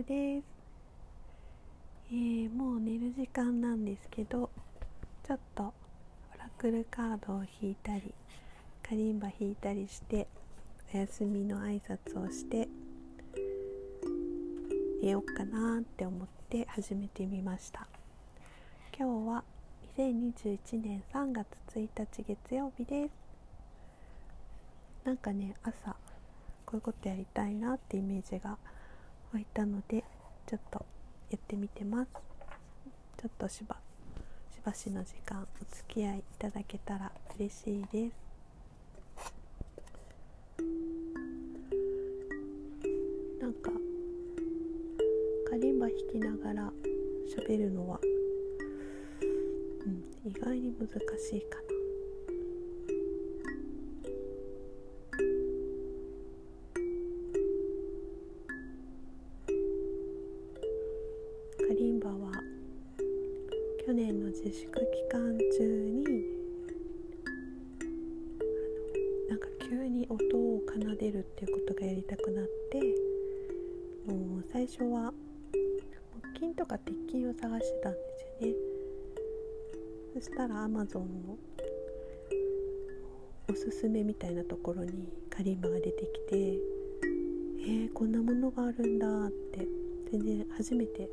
ルです、えー、もう寝る時間なんですけどちょっとオラクルカードを引いたりカリンバ引いたりしてお休みの挨拶をして寝ようかなって思って始めてみました。今日は2021年3月1日月曜日です。なんかね朝こういうことやりたいなってイメージが湧いたのでちょっとやってみてます。ちょっとしばしばしの時間お付き合いいただけたら嬉しいです。なんかカリンバ弾きながら喋るのは、うん、意外に難しいかな。るっていうことがやりたくなってもう最初は木琴とか鉄琴を探してたんですよね。そしたら Amazon のおすすめみたいなところにカリンバが出てきてえー、こんなものがあるんだって全然初めて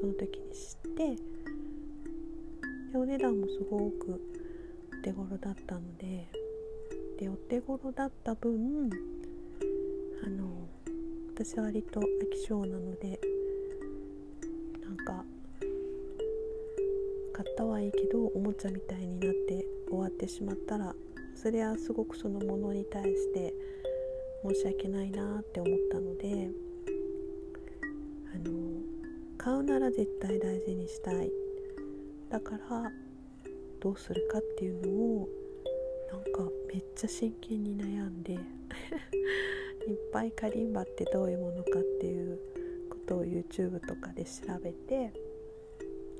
その時に知ってでお値段もすごくお手頃だったのででお手頃だった分あの私は割と飽き性なのでなんか買ったはいいけどおもちゃみたいになって終わってしまったらそれはすごくそのものに対して申し訳ないなって思ったのであの買うなら絶対大事にしたい。だからどうするかっていうのをなんかめっちゃ真剣に悩んで。いっぱいカリンバってどういうものかっていうことを YouTube とかで調べて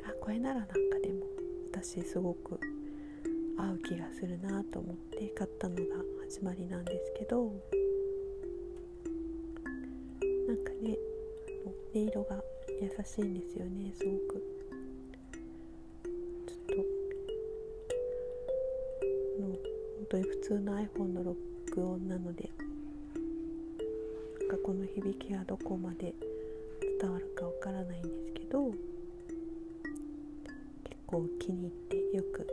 あこれならなんかでも私すごく合う気がするなと思って買ったのが始まりなんですけどなんかね音色が優しいんですよねすごくちょっとの本。当に普通の iPhone の録音なのでかこの響きがどこまで伝わるかわからないんですけど結構気に入ってよく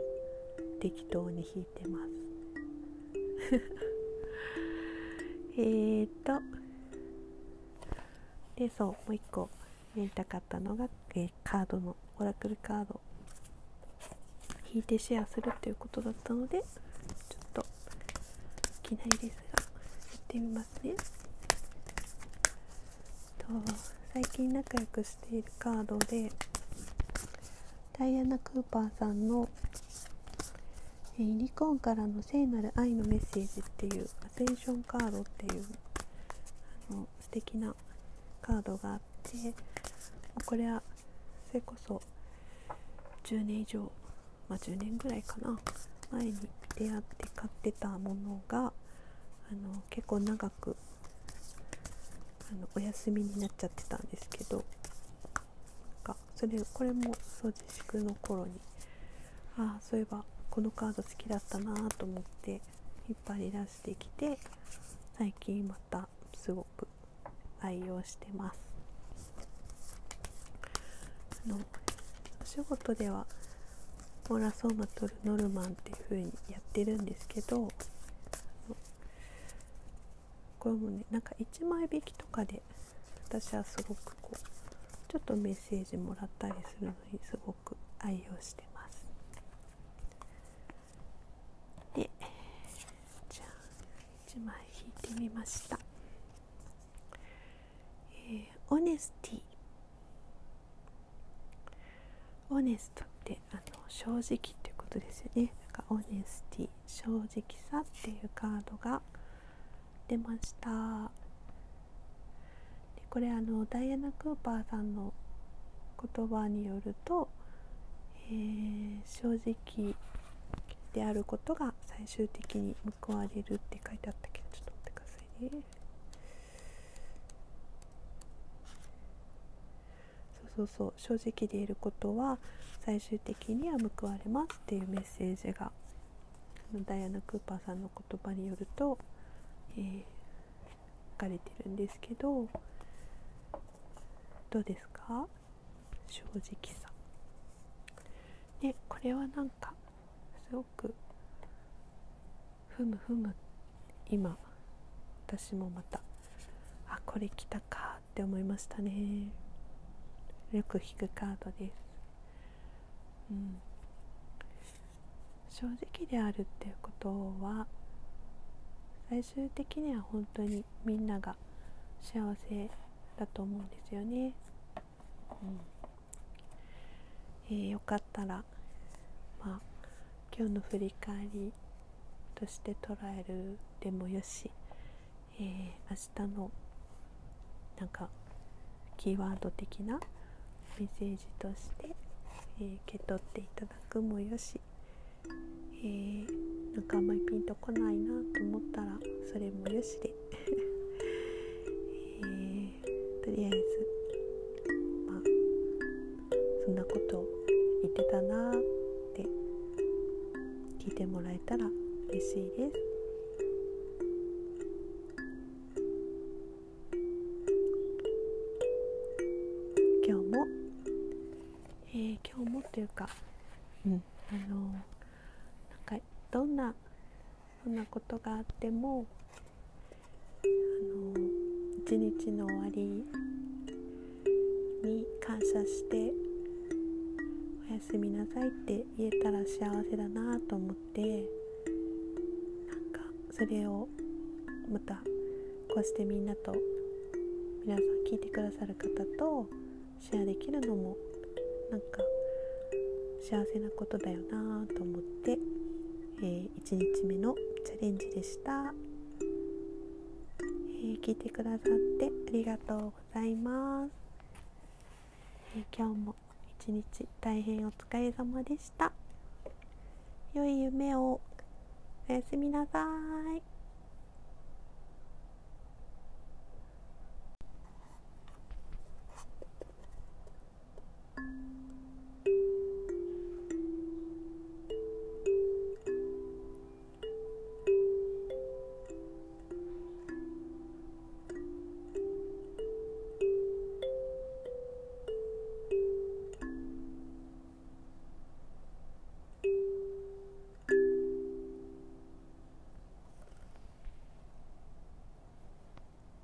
適当に弾いてます。えっとでそうもう一個やりたかったのが、えー、カードのオラクルカード。引いてシェアするっていうことだったのでちょっといきなりですがやってみますね。最近仲良くしているカードでダイアナ・クーパーさんの「えユニコーンからの聖なる愛のメッセージ」っていうアセンションカードっていうあの素敵なカードがあってこれはそれこそ10年以上まあ10年ぐらいかな前に出会って買ってたものがあの結構長くあのお休みになっちゃってたんですけどなんかそれこれもそう自粛の頃にああそういえばこのカード好きだったなと思って引っ張り出してきて最近またすごく愛用してます。あのお仕事ではオーラソーマとルノルマンっていう風にやってるんですけどこれもねなんか1枚引きとかで私はすごくこうちょっとメッセージもらったりするのにすごく愛用してます。でじゃあ1枚引いてみました。えー、オネスティ。オネストってあの正直っていうことですよね。なんかオネスティ正直さっていうカードが出ました。でこれあのダイアナ・クーパーさんの言葉によると、えー、正直であることが最終的に報われるって書いてあったけどちょっと待ってくださいね。そうそう正直でいることは最終的には報われますっていうメッセージがダイアナ・クーパーさんの言葉によると、えー、書かれてるんですけどどうですか？正直さ。ねこれはなんかすごくふむふむ今私もまたあこれ来たかって思いましたね。よく引くカードです。うん。正直であるっていうことは最終的には本当にみんなが幸せだと思うんですよね、うん。えー、よかったらまあ今日の振り返りとして捉えるでもよし、えー、明日のなんかキーワード的なメッセージとして、えー、受け取っていただくもよし、えー、なんかあんまりピンとこないなと思ったらそれもよしで、えー、とりあえずまあそんなこと言ってたなって聞いてもらえたら嬉しいです。今日も、えー、今日もというか、うん、あのなんかどんなどんなことがあってもあの一日の終わりに感謝しておやすみなさいって言えたら幸せだなと思ってなんかそれをまたこうしてみんなと皆さん聞いてくださる方とシェアできるのもなんか幸せなことだよなと思って、えー、1日目のチャレンジでした、えー、聞いてくださってありがとうございます、えー、今日も一日大変お疲れ様でした。良い夢を。おやすみなさい。